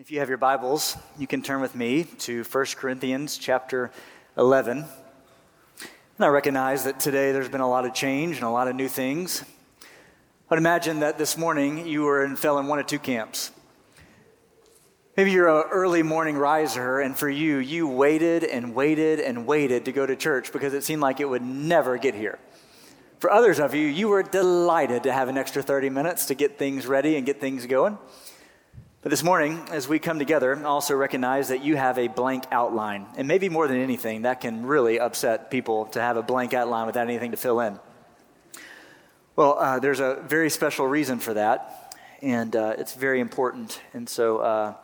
If you have your Bibles, you can turn with me to 1 Corinthians chapter 11. And I recognize that today there's been a lot of change and a lot of new things. I'd imagine that this morning you were in, fell in one of two camps. Maybe you're an early morning riser, and for you, you waited and waited and waited to go to church because it seemed like it would never get here. For others of you, you were delighted to have an extra 30 minutes to get things ready and get things going. But this morning, as we come together, also recognize that you have a blank outline. And maybe more than anything, that can really upset people to have a blank outline without anything to fill in. Well, uh, there's a very special reason for that, and uh, it's very important. And so uh,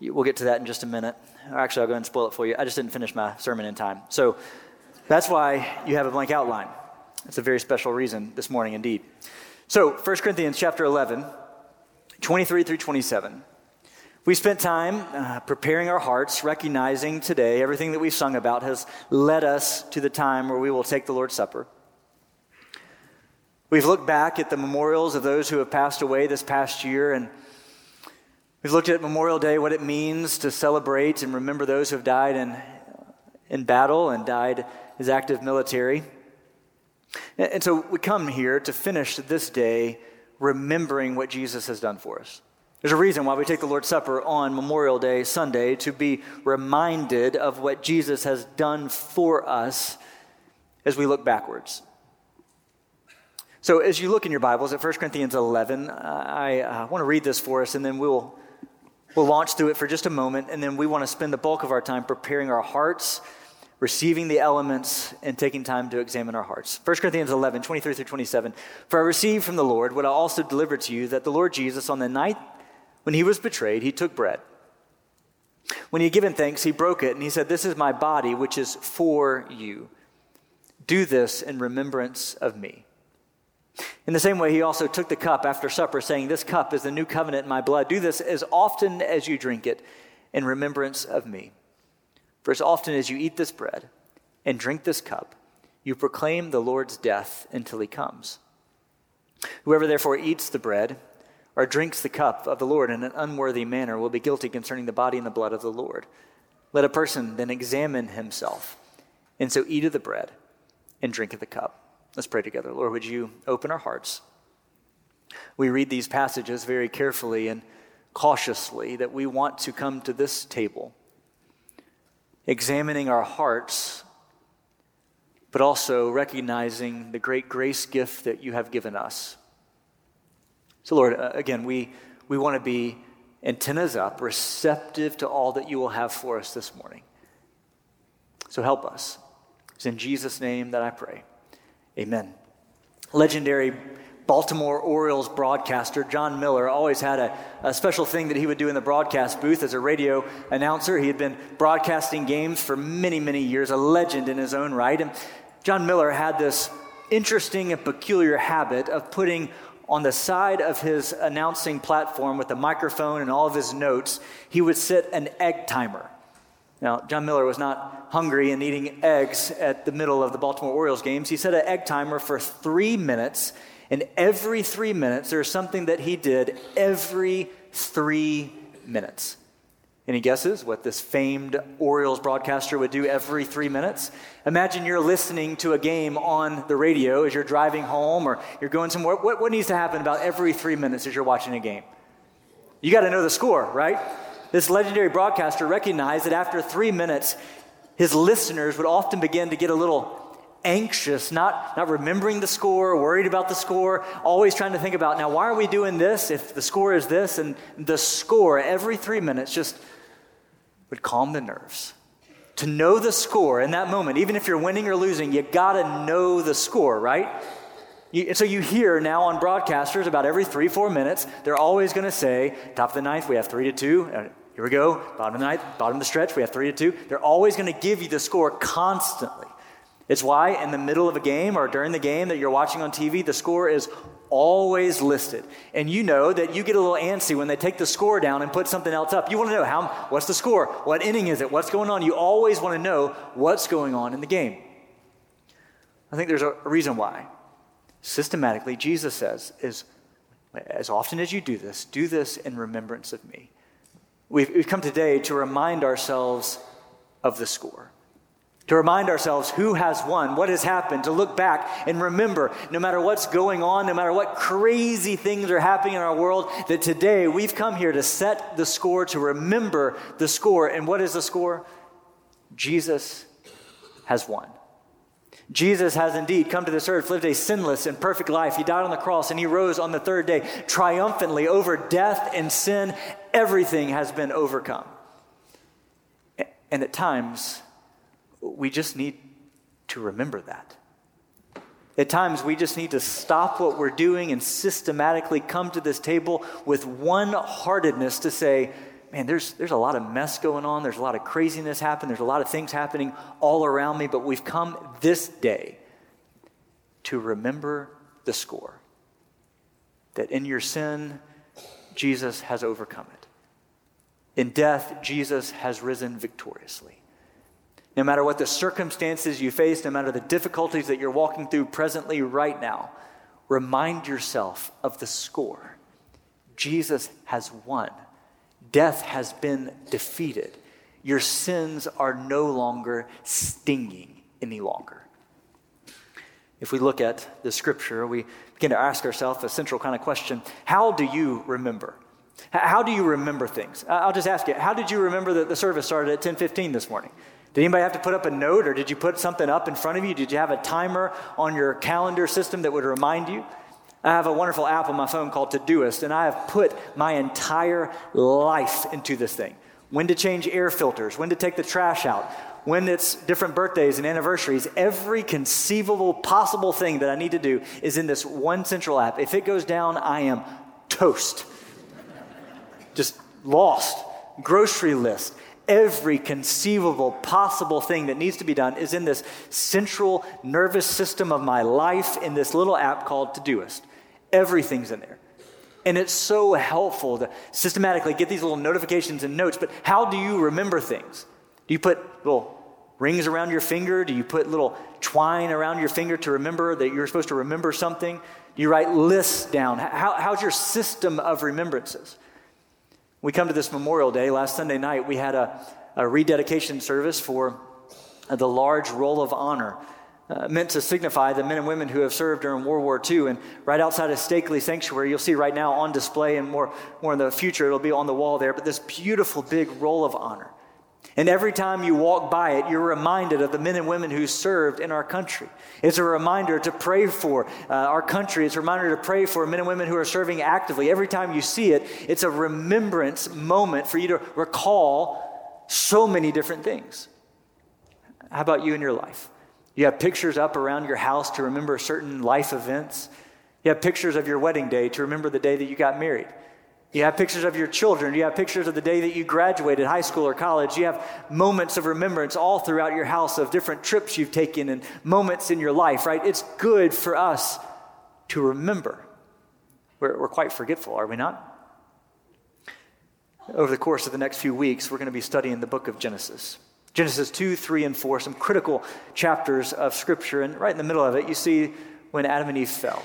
we'll get to that in just a minute. Actually, I'll go and spoil it for you. I just didn't finish my sermon in time. So that's why you have a blank outline. It's a very special reason this morning, indeed. So, 1 Corinthians chapter 11 23 through 27. We spent time uh, preparing our hearts, recognizing today everything that we've sung about has led us to the time where we will take the Lord's Supper. We've looked back at the memorials of those who have passed away this past year, and we've looked at Memorial Day, what it means to celebrate and remember those who have died in, in battle and died as active military. And, and so we come here to finish this day remembering what Jesus has done for us. There's a reason why we take the Lord's Supper on Memorial Day, Sunday, to be reminded of what Jesus has done for us as we look backwards. So, as you look in your Bibles at 1 Corinthians 11, I uh, want to read this for us, and then we'll, we'll launch through it for just a moment, and then we want to spend the bulk of our time preparing our hearts receiving the elements and taking time to examine our hearts. 1 Corinthians 11, 23 through 27. For I received from the Lord what I also delivered to you that the Lord Jesus, on the night when he was betrayed, he took bread. When he had given thanks, he broke it and he said, This is my body, which is for you. Do this in remembrance of me. In the same way, he also took the cup after supper, saying, This cup is the new covenant in my blood. Do this as often as you drink it in remembrance of me. For as often as you eat this bread and drink this cup, you proclaim the Lord's death until he comes. Whoever therefore eats the bread or drinks the cup of the Lord in an unworthy manner will be guilty concerning the body and the blood of the Lord. Let a person then examine himself, and so eat of the bread and drink of the cup. Let's pray together. Lord, would you open our hearts? We read these passages very carefully and cautiously that we want to come to this table examining our hearts, but also recognizing the great grace gift that you have given us. So, Lord, uh, again, we, we want to be antennas up, receptive to all that you will have for us this morning. So, help us. It's in Jesus' name that I pray. Amen. Legendary Baltimore Orioles broadcaster, Jon Miller, always had a, a, special thing that he would do in the broadcast booth as a radio announcer. He had been broadcasting games for many, many years, a legend in his own right. And Jon Miller had this interesting and peculiar habit of putting on the side of his announcing platform with the microphone and all of his notes, he would set an egg timer. Now, Jon Miller was not hungry and eating eggs at the middle of the Baltimore Orioles games. He set an egg timer for three minutes and every three minutes, there's something that he did every three minutes. Any guesses what this famed Orioles broadcaster would do every three minutes? Imagine you're listening to a game on the radio as you're driving home or you're going somewhere. What, what needs to happen about every three minutes as you're watching a game? You got to know the score, right? This legendary broadcaster recognized that after three minutes, his listeners would often begin to get a little anxious, not, not remembering the score, worried about the score, always trying to think about, now, why are we doing this if the score is this? And the score every three minutes just would calm the nerves. To know the score in that moment, even if you're winning or losing, you gotta know the score, right? You, so you hear now on broadcasters about every three, four minutes, they're always gonna say, top of the ninth, we have three to two. Uh, here we go, bottom of the ninth, bottom of the stretch, we have three to two. They're always gonna give you the score constantly. It's why in the middle of a game or during the game that you're watching on TV, the score is always listed. And you know that you get a little antsy when they take the score down and put something else up. You want to know how what's the score? What inning is it? What's going on? You always want to know what's going on in the game. I think there's a reason why. Systematically, Jesus says is as often as you do this, do this in remembrance of me. We've, we've come today to remind ourselves of the score, to remind ourselves who has won, what has happened, to look back and remember no matter what's going on, no matter what crazy things are happening in our world, that today we've come here to set the score, to remember the score. And what is the score? Jesus has won. Jesus has indeed come to this earth, lived a sinless and perfect life. He died on the cross and he rose on the third day triumphantly over death and sin. Everything has been overcome. And at times, we just need to remember that. At times, we just need to stop what we're doing and systematically come to this table with one heartedness to say, man, there's, there's a lot of mess going on. There's a lot of craziness happening. There's a lot of things happening all around me. But we've come this day to remember the score that in your sin, Jesus has overcome it. In death, Jesus has risen victoriously. No matter what the circumstances you face, no matter the difficulties that you're walking through presently, right now, remind yourself of the score. Jesus has won. Death has been defeated. Your sins are no longer stinging any longer. If we look at the scripture, we begin to ask ourselves a central kind of question How do you remember? How do you remember things? I'll just ask you, how did you remember that the service started at 10:15 this morning? Did anybody have to put up a note or did you put something up in front of you? Did you have a timer on your calendar system that would remind you? I have a wonderful app on my phone called Todoist, and I have put my entire life into this thing. When to change air filters, when to take the trash out, when it's different birthdays and anniversaries, every conceivable possible thing that I need to do is in this one central app. If it goes down, I am toast. Just lost. Grocery list. Every conceivable possible thing that needs to be done is in this central nervous system of my life in this little app called Todoist. Everything's in there. And it's so helpful to systematically get these little notifications and notes. But how do you remember things? Do you put little rings around your finger? Do you put little twine around your finger to remember that you're supposed to remember something? Do you write lists down? How, how's your system of remembrances? We come to this Memorial Day. Last Sunday night, we had a, a rededication service for the large roll of honor uh, meant to signify the men and women who have served during World War II. And right outside of Stakely Sanctuary, you'll see right now on display, and more, more in the future, it'll be on the wall there, but this beautiful big roll of honor. And every time you walk by it, you're reminded of the men and women who served in our country. It's a reminder to pray for uh, our country. It's a reminder to pray for men and women who are serving actively. Every time you see it, it's a remembrance moment for you to recall so many different things. How about you in your life? You have pictures up around your house to remember certain life events. You have pictures of your wedding day to remember the day that you got married. You have pictures of your children. You have pictures of the day that you graduated high school or college. You have moments of remembrance all throughout your house of different trips you've taken and moments in your life, right? It's good for us to remember. We're, we're quite forgetful, are we not? Over the course of the next few weeks, we're going to be studying the book of Genesis. Genesis 2, 3, and 4, some critical chapters of Scripture. And right in the middle of it, you see when Adam and Eve fell.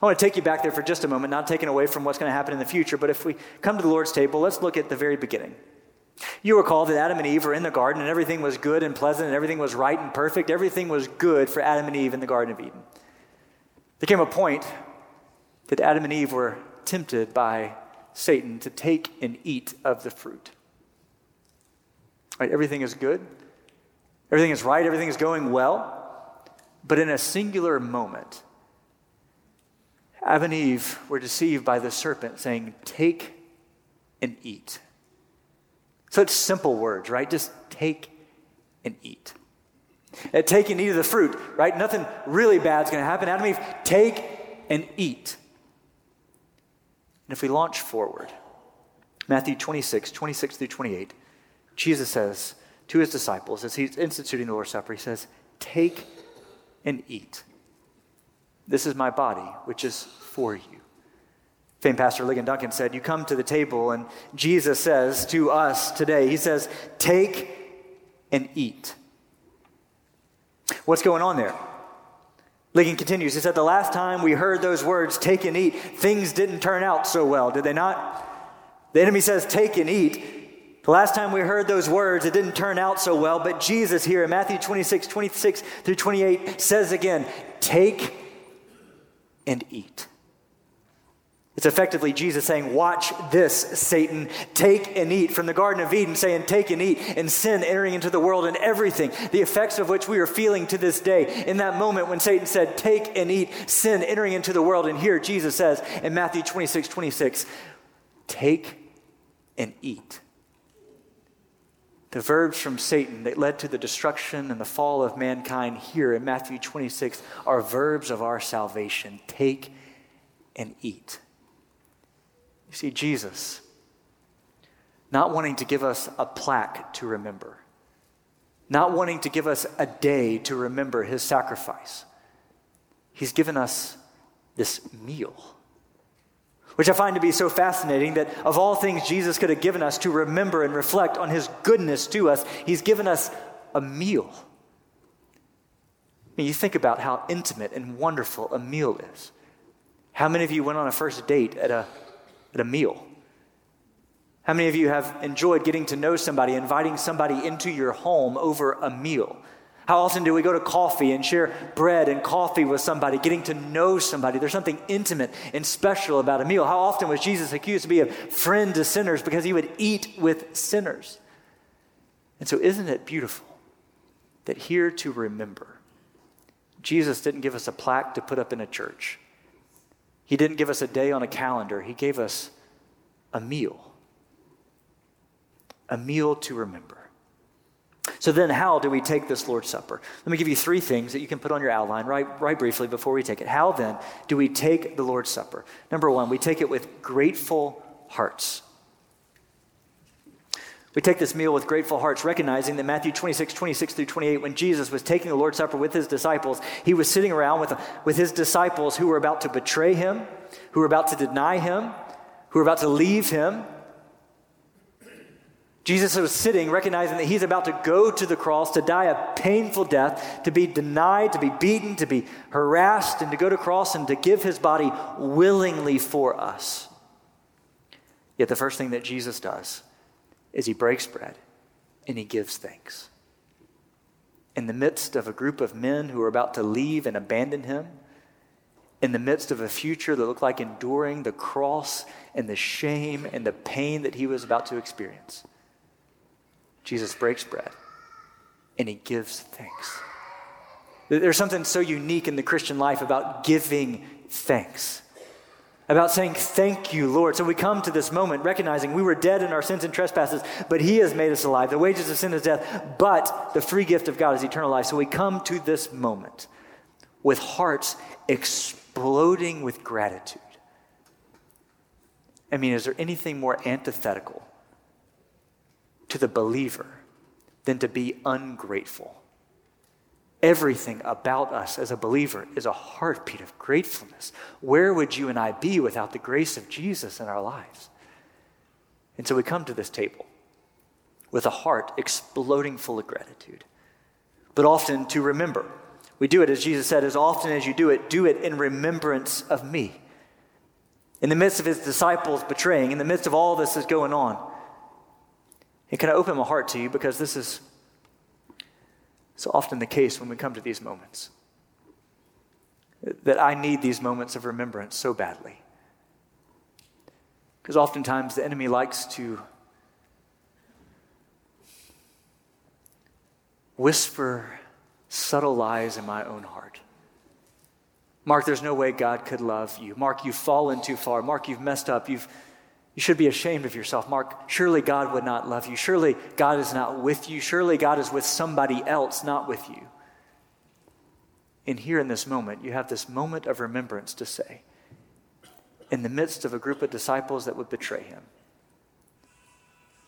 I want to take you back there for just a moment, not taken away from what's going to happen in the future, but if we come to the Lord's table, let's look at the very beginning. You recall that Adam and Eve were in the garden and everything was good and pleasant and everything was right and perfect. Everything was good for Adam and Eve in the Garden of Eden. There came a point that Adam and Eve were tempted by Satan to take and eat of the fruit. Right? Everything is good. Everything is right. Everything is going well. But in a singular moment, Adam and Eve were deceived by the serpent saying, Take and eat. Such simple words, right? Just take and eat. And take and eat of the fruit, right? Nothing really bad is going to happen. Adam and Eve, take and eat. And if we launch forward, Matthew 26, 26 through 28, Jesus says to his disciples as he's instituting the Lord's Supper, he says, Take and eat. This is my body, which is for you. Famed pastor Ligon Duncan said, You come to the table, and Jesus says to us today, He says, Take and eat. What's going on there? Ligon continues. He said, The last time we heard those words, take and eat, things didn't turn out so well, did they not? The enemy says, Take and eat. The last time we heard those words, it didn't turn out so well, but Jesus here in Matthew 26, 26 through 28 says again, Take and eat. It's effectively Jesus saying, Watch this, Satan. Take and eat. From the Garden of Eden, saying, Take and eat, and sin entering into the world and everything, the effects of which we are feeling to this day. In that moment when Satan said, Take and eat, sin entering into the world. And here Jesus says in Matthew 26, 26, Take and eat. The verbs from Satan that led to the destruction and the fall of mankind here in Matthew 26 are verbs of our salvation. Take and eat. You see, Jesus, not wanting to give us a plaque to remember, not wanting to give us a day to remember his sacrifice, he's given us this meal. Which I find to be so fascinating that of all things Jesus could have given us to remember and reflect on his goodness to us, he's given us a meal. I mean, you think about how intimate and wonderful a meal is. How many of you went on a first date at a at a meal? How many of you have enjoyed getting to know somebody, inviting somebody into your home over a meal? How often do we go to coffee and share bread and coffee with somebody, getting to know somebody? There's something intimate and special about a meal. How often was Jesus accused to be a friend to sinners because he would eat with sinners? And so, isn't it beautiful that here to remember, Jesus didn't give us a plaque to put up in a church? He didn't give us a day on a calendar, He gave us a meal. A meal to remember. So then, how do we take this Lord's Supper? Let me give you three things that you can put on your outline right, right briefly before we take it. How then do we take the Lord's Supper? Number one, we take it with grateful hearts. We take this meal with grateful hearts, recognizing that Matthew 26, 26 through 28, when Jesus was taking the Lord's Supper with his disciples, he was sitting around with, with his disciples who were about to betray him, who were about to deny him, who were about to leave him. Jesus was sitting, recognizing that he's about to go to the cross, to die a painful death, to be denied, to be beaten, to be harassed, and to go to cross and to give his body willingly for us. Yet the first thing that Jesus does is he breaks bread and he gives thanks. In the midst of a group of men who are about to leave and abandon him, in the midst of a future that looked like enduring the cross and the shame and the pain that he was about to experience, Jesus breaks bread and he gives thanks. There's something so unique in the Christian life about giving thanks about saying, Thank you, Lord. So we come to this moment recognizing we were dead in our sins and trespasses, but He has made us alive. The wages of sin is death, but the free gift of God is eternal life. So we come to this moment with hearts exploding with gratitude. I mean, is there anything more antithetical to the believer than to be ungrateful? Everything about us as a believer is a heartbeat of gratefulness. Where would you and I be without the grace of Jesus in our lives? And so we come to this table with a heart exploding full of gratitude, but often to remember. We do it, as Jesus said, as often as you do it, do it in remembrance of me. In the midst of his disciples betraying, in the midst of all this is going on, and can I open my heart to you because this is so often the case when we come to these moments. That I need these moments of remembrance so badly. Because oftentimes the enemy likes to whisper subtle lies in my own heart. Mark, there's no way God could love you. Mark, you've fallen too far. Mark, you've messed up. You've you should be ashamed of yourself. Mark, surely God would not love you. Surely God is not with you. Surely God is with somebody else, not with you. And here in this moment, you have this moment of remembrance to say, in the midst of a group of disciples that would betray him,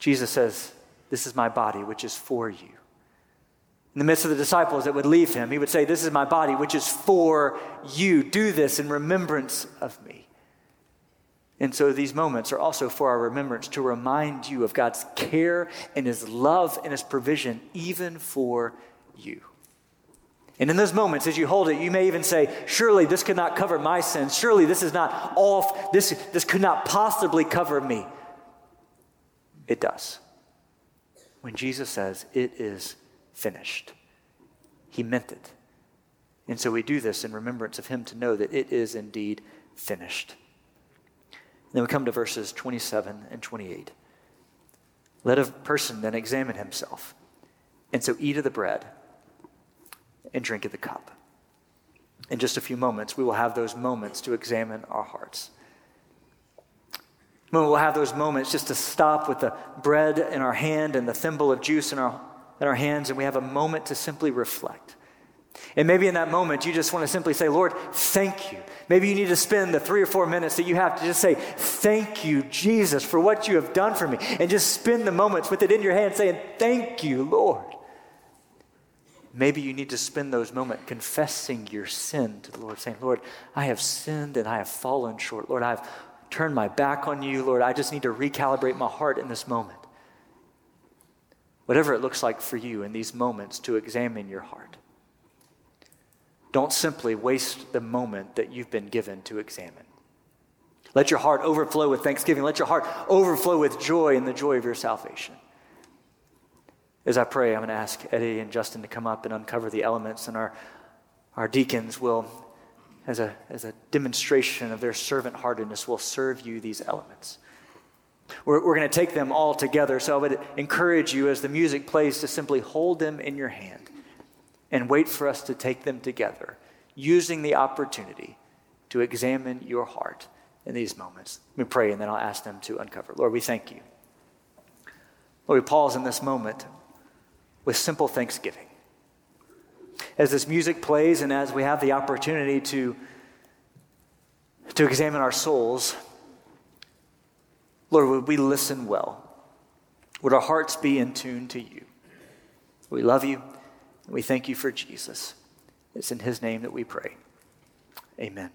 Jesus says, This is my body, which is for you. In the midst of the disciples that would leave him, he would say, This is my body, which is for you. Do this in remembrance of me. And so these moments are also for our remembrance to remind you of God's care and His love and His provision, even for you. And in those moments, as you hold it, you may even say, Surely this could not cover my sins. Surely this is not all, this, this could not possibly cover me. It does. When Jesus says, It is finished, he meant it. And so we do this in remembrance of him to know that it is indeed finished. Then we come to verses 27 and 28. Let a person then examine himself, and so eat of the bread and drink of the cup. In just a few moments, we will have those moments to examine our hearts. We'll have those moments just to stop with the bread in our hand and the thimble of juice in our, in our hands, and we have a moment to simply reflect. And maybe in that moment, you just want to simply say, Lord, thank you. Maybe you need to spend the three or four minutes that you have to just say, Thank you, Jesus, for what you have done for me. And just spend the moments with it in your hand saying, Thank you, Lord. Maybe you need to spend those moments confessing your sin to the Lord, saying, Lord, I have sinned and I have fallen short. Lord, I've turned my back on you. Lord, I just need to recalibrate my heart in this moment. Whatever it looks like for you in these moments to examine your heart. Don't simply waste the moment that you've been given to examine. Let your heart overflow with thanksgiving. Let your heart overflow with joy in the joy of your salvation. As I pray, I'm going to ask Eddie and Justin to come up and uncover the elements, and our, our deacons will, as a, as a demonstration of their servant heartedness, will serve you these elements. We're, we're going to take them all together, so I would encourage you as the music plays to simply hold them in your hand and wait for us to take them together, using the opportunity to examine your heart in these moments. Let me pray, and then I'll ask them to uncover. Lord, we thank you. Lord, we pause in this moment with simple thanksgiving. As this music plays and as we have the opportunity to, to examine our souls, Lord, would we listen well? Would our hearts be in tune to you? We love you. We thank you for Jesus. It's in his name that we pray. Amen.